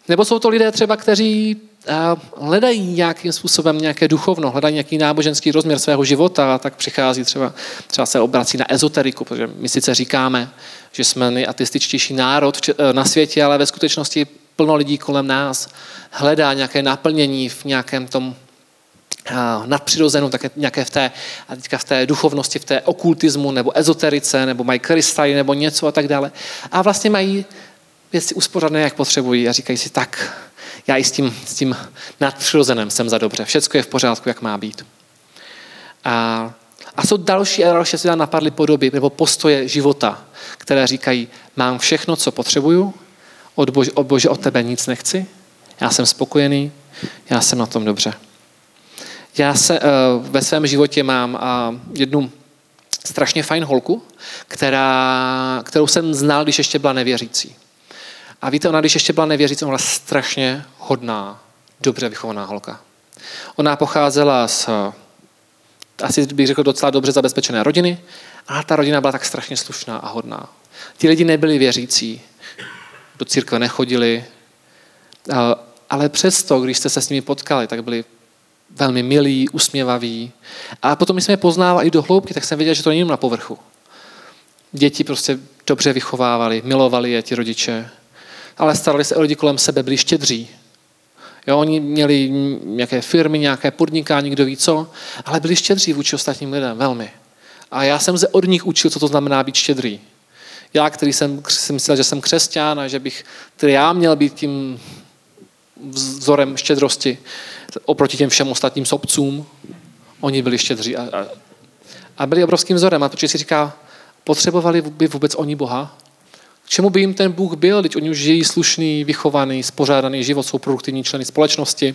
Nebo jsou to lidé třeba, kteří eh, hledají nějakým způsobem nějaké duchovno, hledají nějaký náboženský rozměr svého života tak přichází třeba, třeba se obrací na ezoteriku, protože my sice říkáme, že jsme nejatističtější národ eh, na světě, ale ve skutečnosti plno lidí kolem nás hledá nějaké naplnění v nějakém tom nadpřirozenou, také nějaké v té, a teďka v té duchovnosti, v té okultismu nebo ezoterice, nebo mají krystaly nebo něco a tak dále. A vlastně mají věci uspořádné, jak potřebují a říkají si tak, já i s tím, s tím nadpřirozeným jsem za dobře. Všecko je v pořádku, jak má být. A, a jsou další a další, se napadly podoby nebo postoje života, které říkají, mám všechno, co potřebuju, od Bože, od Bože od tebe nic nechci, já jsem spokojený, já jsem na tom dobře. Já se uh, ve svém životě mám uh, jednu strašně fajn holku, která, kterou jsem znal, když ještě byla nevěřící. A víte, ona, když ještě byla nevěřící, ona byla strašně hodná, dobře vychovaná holka. Ona pocházela z asi bych řekl docela dobře zabezpečené rodiny, ale ta rodina byla tak strašně slušná a hodná. Ti lidi nebyli věřící, do církve nechodili, ale přesto, když jste se s nimi potkali, tak byli velmi milí, usměvaví. A potom, když jsme je poznávali do hloubky, tak jsem věděl, že to není na povrchu. Děti prostě dobře vychovávali, milovali je ti rodiče, ale starali se o lidi kolem sebe, byli štědří. Jo, oni měli nějaké firmy, nějaké podnikání, kdo ví co, ale byli štědří vůči ostatním lidem, velmi. A já jsem se od nich učil, co to znamená být štědrý. Já, který jsem si myslel, že jsem křesťan a že bych, který já měl být tím vzorem štědrosti oproti těm všem ostatním sobcům, oni byli štědří a, a, byli obrovským vzorem. A protože si říká, potřebovali by vůbec oni Boha? K čemu by jim ten Bůh byl? Teď oni už žijí slušný, vychovaný, spořádaný život, jsou produktivní členy společnosti.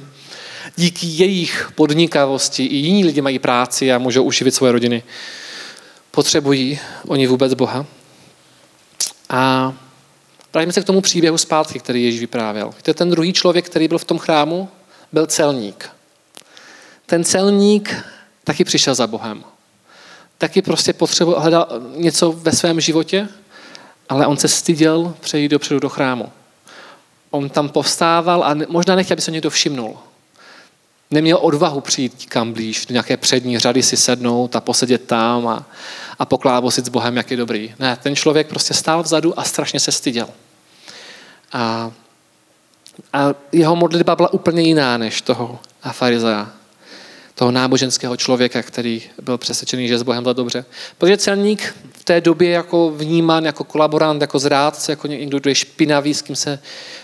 Díky jejich podnikavosti i jiní lidi mají práci a můžou uživit svoje rodiny. Potřebují oni vůbec Boha? A vrátíme se k tomu příběhu zpátky, který Ježíš vyprávěl. Víte, ten druhý člověk, který byl v tom chrámu, byl celník. Ten celník taky přišel za Bohem. Taky prostě potřeboval, hledal něco ve svém životě, ale on se styděl přejít dopředu do chrámu. On tam povstával a možná nechtěl, aby se někdo všimnul. Neměl odvahu přijít kam blíž, do nějaké přední řady si sednout a posedět tam a, a poklábosit s Bohem, jak je dobrý. Ne, ten člověk prostě stál vzadu a strašně se styděl. A, a jeho modlitba byla úplně jiná než toho a farizea toho náboženského člověka, který byl přesvědčený, že s Bohem byl dobře. Protože celník v té době jako vnímán jako kolaborant, jako zrádce, jako někdo, kdo je špinavý, s kým se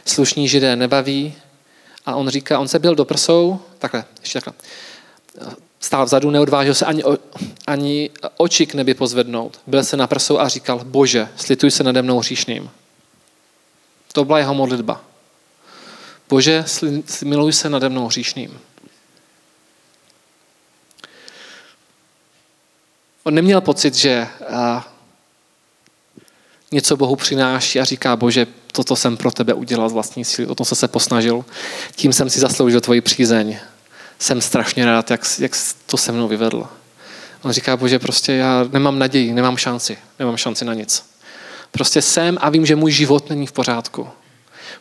slušní židé nebaví. A on říká, on se byl do prsou, takhle, ještě takhle, stál vzadu, neodvážil se ani, ani oči k nebi pozvednout. Byl se na prsou a říkal, bože, slituj se nade mnou hříšným. To byla jeho modlitba. Bože, miluj se nade mnou hříšným. On neměl pocit, že něco Bohu přináší a říká, bože, toto jsem pro tebe udělal z vlastní síly, o tom jsem se posnažil, tím jsem si zasloužil tvoji přízeň. Jsem strašně rád, jak, jak to se mnou vyvedl. On říká, bože, prostě já nemám naději, nemám šanci, nemám šanci na nic. Prostě jsem a vím, že můj život není v pořádku.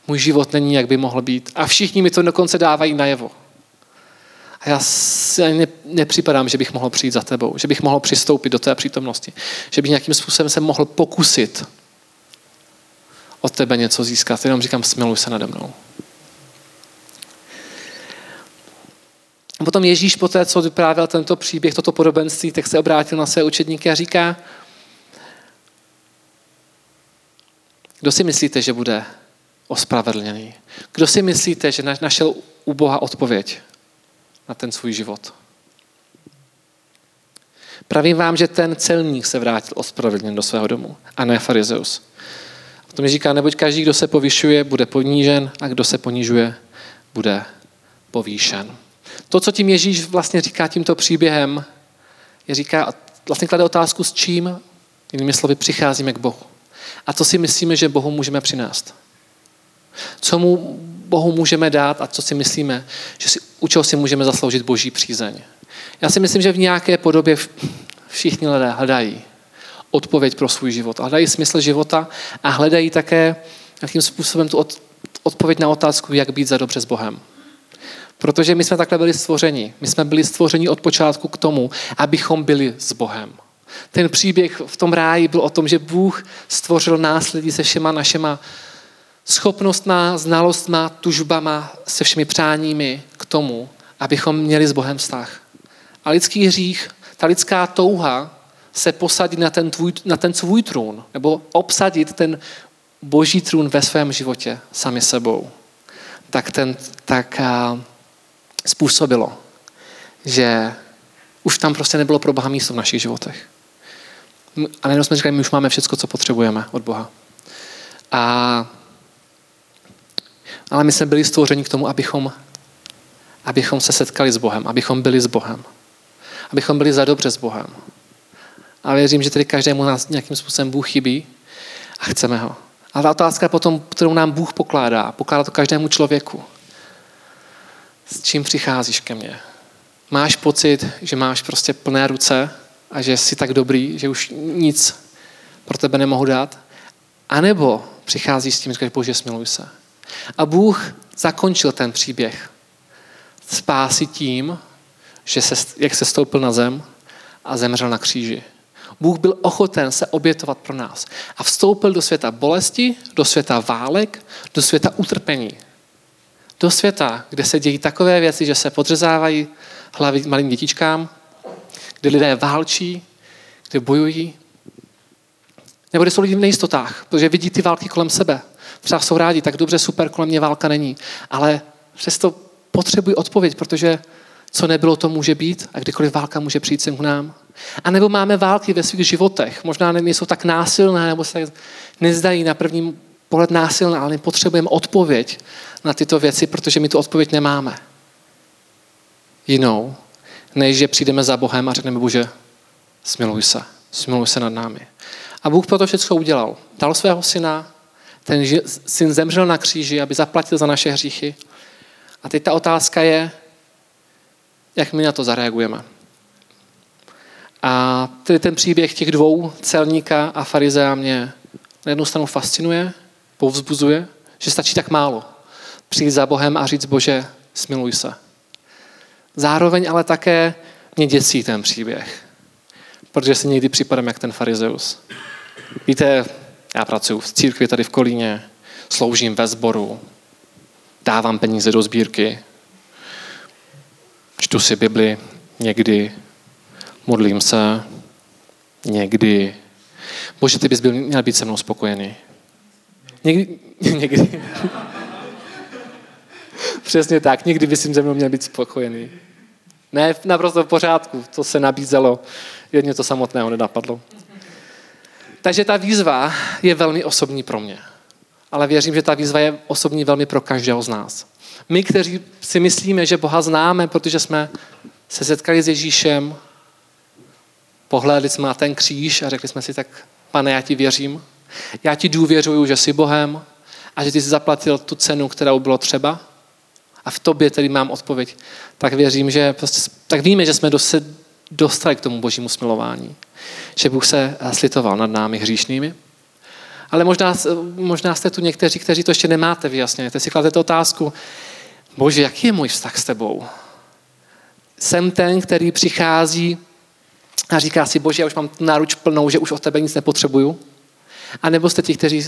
Můj život není, jak by mohl být. A všichni mi to dokonce dávají najevo. A já si ani nepřipadám, že bych mohl přijít za tebou, že bych mohl přistoupit do té přítomnosti, že bych nějakým způsobem se mohl pokusit od tebe něco získat. Jenom říkám, smiluj se nade mnou. A potom Ježíš po té, co vyprávěl tento příběh, toto podobenství, tak se obrátil na své učedníky a říká, kdo si myslíte, že bude ospravedlněný? Kdo si myslíte, že našel u Boha odpověď? na ten svůj život. Pravím vám, že ten celník se vrátil ospravedlněn do svého domu a ne farizeus. A to mi říká, neboť každý, kdo se povyšuje, bude ponížen a kdo se ponižuje, bude povýšen. To, co tím Ježíš vlastně říká tímto příběhem, je říká, vlastně klade otázku, s čím, jinými slovy, přicházíme k Bohu. A co si myslíme, že Bohu můžeme přinést. Co mu Bohu můžeme dát a co si myslíme, že si, u čeho si můžeme zasloužit boží přízeň. Já si myslím, že v nějaké podobě všichni lidé hledají odpověď pro svůj život. Hledají smysl života a hledají také nějakým způsobem tu odpověď na otázku, jak být za dobře s Bohem. Protože my jsme takhle byli stvořeni. My jsme byli stvořeni od počátku k tomu, abychom byli s Bohem. Ten příběh v tom ráji byl o tom, že Bůh stvořil nás lidi se všema našima schopnostma, znalostma, tužbama, se všemi přáními k tomu, abychom měli s Bohem vztah. A lidský hřích, ta lidská touha se posadit na ten, tvůj, na ten svůj trůn, nebo obsadit ten boží trůn ve svém životě sami sebou, tak, ten, tak a, způsobilo, že už tam prostě nebylo pro Boha místo v našich životech. A nejenom jsme říkali, my už máme všechno, co potřebujeme od Boha. A ale my jsme byli stvořeni k tomu, abychom, abychom se setkali s Bohem, abychom byli s Bohem. Abychom byli za dobře s Bohem. A věřím, že tedy každému nás nějakým způsobem Bůh chybí a chceme ho. A ta otázka potom, kterou nám Bůh pokládá, pokládá to každému člověku. S čím přicházíš ke mně? máš pocit, že máš prostě plné ruce a že jsi tak dobrý, že už nic pro tebe nemohu dát. A nebo přicházíš s tím, že říkáš, Bože, smiluj se. A Bůh zakončil ten příběh spásy tím, že se, jak se stoupil na zem a zemřel na kříži. Bůh byl ochoten se obětovat pro nás a vstoupil do světa bolesti, do světa válek, do světa utrpení. Do světa, kde se dějí takové věci, že se podřezávají hlavy malým dětičkám, kde lidé válčí, kde bojují, nebo kde jsou lidi v nejistotách, protože vidí ty války kolem sebe. Třeba jsou rádi, tak dobře, super, kolem mě válka není. Ale přesto potřebují odpověď, protože co nebylo, to může být a kdykoliv válka může přijít sem k nám. A nebo máme války ve svých životech. Možná nejsou tak násilné, nebo se nezdají na první pohled násilné, ale my potřebujeme odpověď na tyto věci, protože my tu odpověď nemáme. Jinou, než že přijdeme za Bohem a řekneme, Bože, smiluj se, smiluj se nad námi. A Bůh proto všechno udělal. Dal svého syna, ten syn zemřel na kříži, aby zaplatil za naše hříchy. A teď ta otázka je, jak my na to zareagujeme. A tedy ten příběh těch dvou, celníka a farizea, mě na jednu stranu fascinuje, povzbuzuje, že stačí tak málo. Přijít za Bohem a říct, Bože, smiluj se. Zároveň ale také mě děsí ten příběh, protože si někdy připadám jak ten farizeus. Víte, já pracuji v církvi tady v Kolíně, sloužím ve sboru, dávám peníze do sbírky, čtu si Bibli někdy, modlím se někdy. Bože, ty bys byl, měl být se mnou spokojený. Někdy, někdy. Přesně tak, někdy bys se mnou měl být spokojený. Ne, naprosto v pořádku, to se nabízelo, jedně to samotného nenapadlo. Takže ta výzva je velmi osobní pro mě. Ale věřím, že ta výzva je osobní velmi pro každého z nás. My, kteří si myslíme, že Boha známe, protože jsme se setkali s Ježíšem, pohlédli jsme na ten kříž a řekli jsme si, tak pane, já ti věřím, já ti důvěřuju, že jsi Bohem a že ty jsi zaplatil tu cenu, kterou bylo třeba a v tobě tedy mám odpověď, tak věřím, že prostě, tak víme, že jsme dostali k tomu božímu smilování. Že Bůh se slitoval nad námi hříšnými. Ale možná, možná jste tu někteří, kteří to ještě nemáte vyjasněné. Teď si kladete otázku, bože, jaký je můj vztah s tebou? Jsem ten, který přichází a říká si, bože, já už mám náruč plnou, že už od tebe nic nepotřebuju. A nebo jste ti, kteří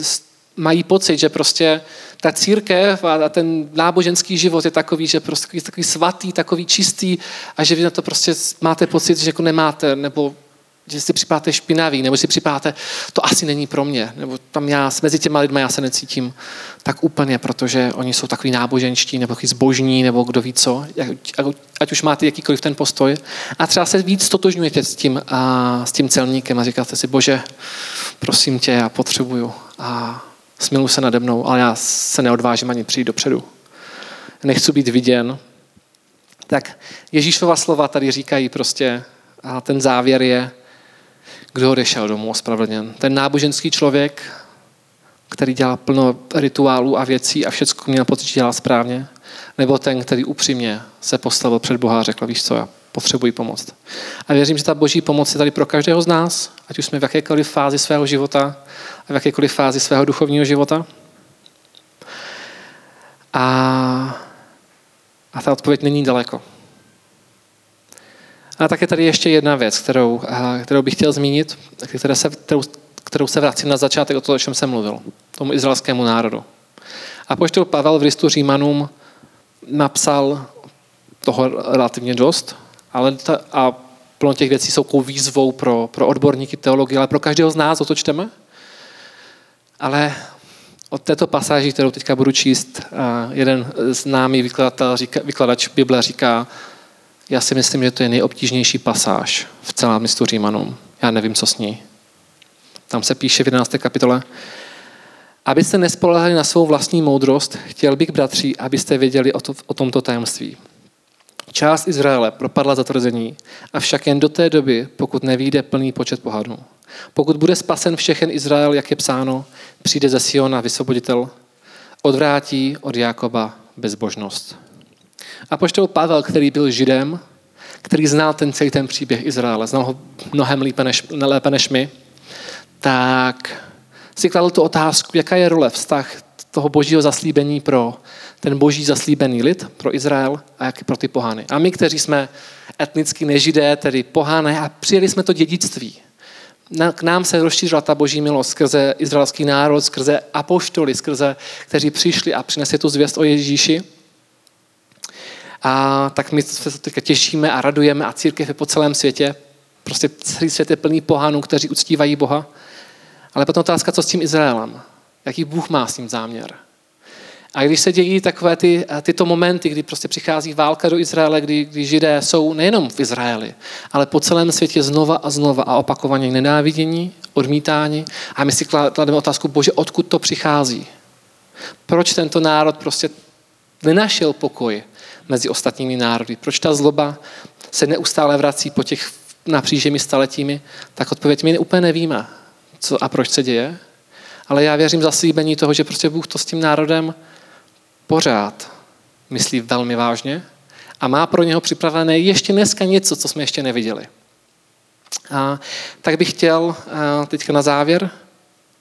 mají pocit, že prostě ta církev a ten náboženský život je takový, že prostě takový svatý, takový čistý a že vy na to prostě máte pocit, že jako nemáte, nebo že si připadáte špinavý, nebo si připadáte, to asi není pro mě, nebo tam já, mezi těma lidmi já se necítím tak úplně, protože oni jsou takový náboženští, nebo takový zbožní, nebo kdo ví co, ať už máte jakýkoliv ten postoj. A třeba se víc totožňujete s tím, a, s tím celníkem a říkáte si, bože, prosím tě, já potřebuju a smiluj se nade mnou, ale já se neodvážím ani přijít dopředu. Nechci být viděn. Tak Ježíšova slova tady říkají prostě, a ten závěr je, kdo odešel domů ospravedlněn. Ten náboženský člověk, který dělá plno rituálů a věcí a všechno měl pocit, že dělá správně, nebo ten, který upřímně se postavil před Boha a řekl, víš co, já potřebuji pomoc. A věřím, že ta boží pomoc je tady pro každého z nás, ať už jsme v jakékoliv fázi svého života a v jakékoliv fázi svého duchovního života. A, a ta odpověď není daleko. A také tady ještě jedna věc, kterou, kterou bych chtěl zmínit, které se, kterou, kterou se vracím na začátek o to, o čem jsem mluvil, tomu izraelskému národu. A poštol Pavel v listu Římanům napsal toho relativně dost, ale ta, a plno těch věcí jsou výzvou pro, pro odborníky teologie, ale pro každého z nás, o to čteme. Ale od této pasáži, kterou teďka budu číst, jeden známý vykladatel, vykladač Bible říká, já si myslím, že to je nejobtížnější pasáž v celém listu Římanům. Já nevím, co s ní. Tam se píše v 11. kapitole, Abyste nespolehali na svou vlastní moudrost, chtěl bych, bratři, abyste věděli o, to, o tomto tajemství. Část Izraele propadla zatvrzení, avšak jen do té doby, pokud nevíde plný počet pohadů. Pokud bude spasen všechen Izrael, jak je psáno, přijde ze Siona vysvoboditel, odvrátí od Jákoba bezbožnost. A poštol Pavel, který byl židem, který znal ten celý ten příběh Izraele, znal ho mnohem lépe než, lépe než my, tak si kladl tu otázku, jaká je role vztah toho božího zaslíbení pro ten boží zaslíbený lid, pro Izrael a jak pro ty pohany. A my, kteří jsme etnicky nežidé, tedy pohané, a přijeli jsme to dědictví. K nám se rozšířila ta boží milost skrze izraelský národ, skrze apoštoly, skrze, kteří přišli a přinesli tu zvěst o Ježíši. A tak my se teďka těšíme a radujeme a církev je po celém světě. Prostě celý svět je plný pohánů, kteří uctívají Boha. Ale potom otázka, co s tím Izraelem? Jaký Bůh má s tím záměr? A když se dějí takové ty, tyto momenty, kdy prostě přichází válka do Izraele, kdy, kdy židé jsou nejenom v Izraeli, ale po celém světě znova a znova a opakovaně nenávidění, odmítání. A my si klademe otázku, bože, odkud to přichází? Proč tento národ prostě nenašel pokoj mezi ostatními národy? Proč ta zloba se neustále vrací po těch napřížemi staletími? Tak odpověď my úplně nevíme, co a proč se děje. Ale já věřím zaslíbení toho, že prostě Bůh to s tím národem pořád myslí velmi vážně a má pro něho připravené ještě dneska něco, co jsme ještě neviděli. A tak bych chtěl teďka na závěr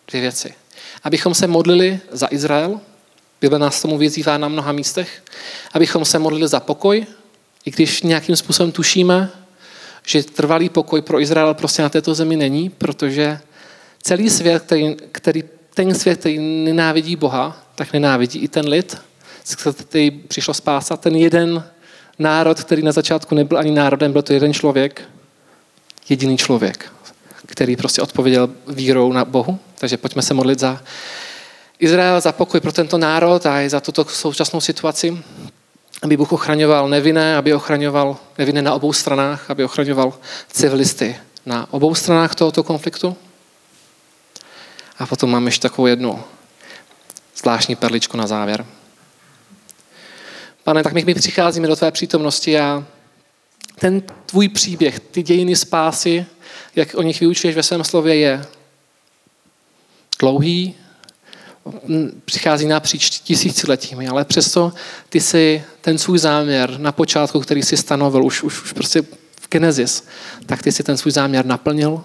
dvě věci. Abychom se modlili za Izrael, Bible nás tomu vyzývá na mnoha místech, abychom se modlili za pokoj, i když nějakým způsobem tušíme, že trvalý pokoj pro Izrael prostě na této zemi není, protože celý svět, který, který, ten svět, který nenávidí Boha, tak nenávidí i ten lid, který přišlo spásat, ten jeden národ, který na začátku nebyl ani národem, byl to jeden člověk, jediný člověk, který prostě odpověděl vírou na Bohu. Takže pojďme se modlit za Izrael, za pokoj pro tento národ a i za tuto současnou situaci, aby Bůh ochraňoval nevinné, aby ochraňoval nevinné na obou stranách, aby ochraňoval civilisty na obou stranách tohoto konfliktu. A potom mám ještě takovou jednu zvláštní perličku na závěr. Pane, tak my, my přicházíme do tvé přítomnosti a ten tvůj příběh, ty dějiny spásy, jak o nich vyučuješ ve svém slově, je dlouhý, přichází napříč tisíciletími, ale přesto ty si ten svůj záměr na počátku, který si stanovil už, už, už prostě v Genesis, tak ty si ten svůj záměr naplnil.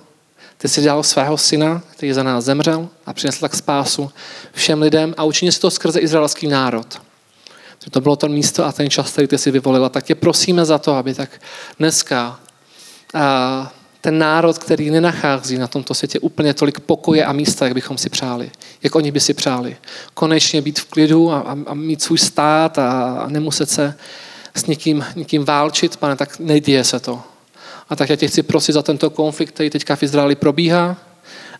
Ty si dal svého syna, který za nás zemřel a přinesl tak spásu všem lidem a učinil si to skrze izraelský národ to bylo to místo a ten čas, který ty si vyvolila, tak tě prosíme za to, aby tak dneska ten národ, který nenachází na tomto světě úplně tolik pokoje a místa, jak bychom si přáli, jak oni by si přáli. Konečně být v klidu a, a, a mít svůj stát a, a nemuset se s někým, někým válčit, pane, tak neděje se to. A tak já tě chci prosit za tento konflikt, který teďka v Izraeli probíhá,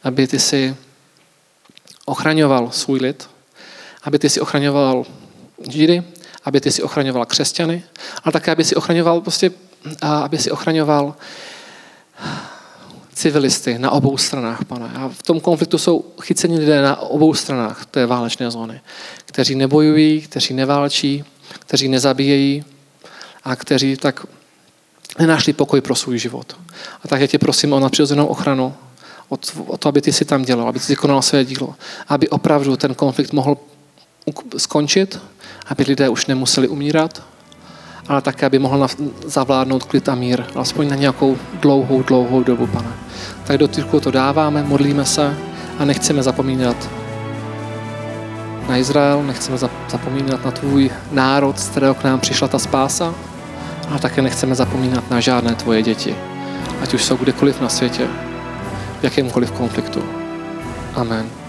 aby ty si ochraňoval svůj lid, aby ty si ochraňoval Židy, aby ty si ochraňoval křesťany, ale také, aby si ochraňoval prostě, aby si ochraňoval civilisty na obou stranách, pane. A v tom konfliktu jsou chyceni lidé na obou stranách té válečné zóny, kteří nebojují, kteří neválčí, kteří nezabíjejí a kteří tak nenašli pokoj pro svůj život. A tak já tě prosím o nadpřirozenou ochranu, o to, aby ty si tam dělal, aby ty si konal své dílo, aby opravdu ten konflikt mohl skončit, aby lidé už nemuseli umírat, ale také, aby mohl zavládnout klid a mír, alespoň na nějakou dlouhou, dlouhou dobu, pane. Tak do týrku to dáváme, modlíme se a nechceme zapomínat na Izrael, nechceme zapomínat na tvůj národ, z kterého k nám přišla ta spása, ale také nechceme zapomínat na žádné tvoje děti, ať už jsou kdekoliv na světě, v jakémkoliv konfliktu. Amen.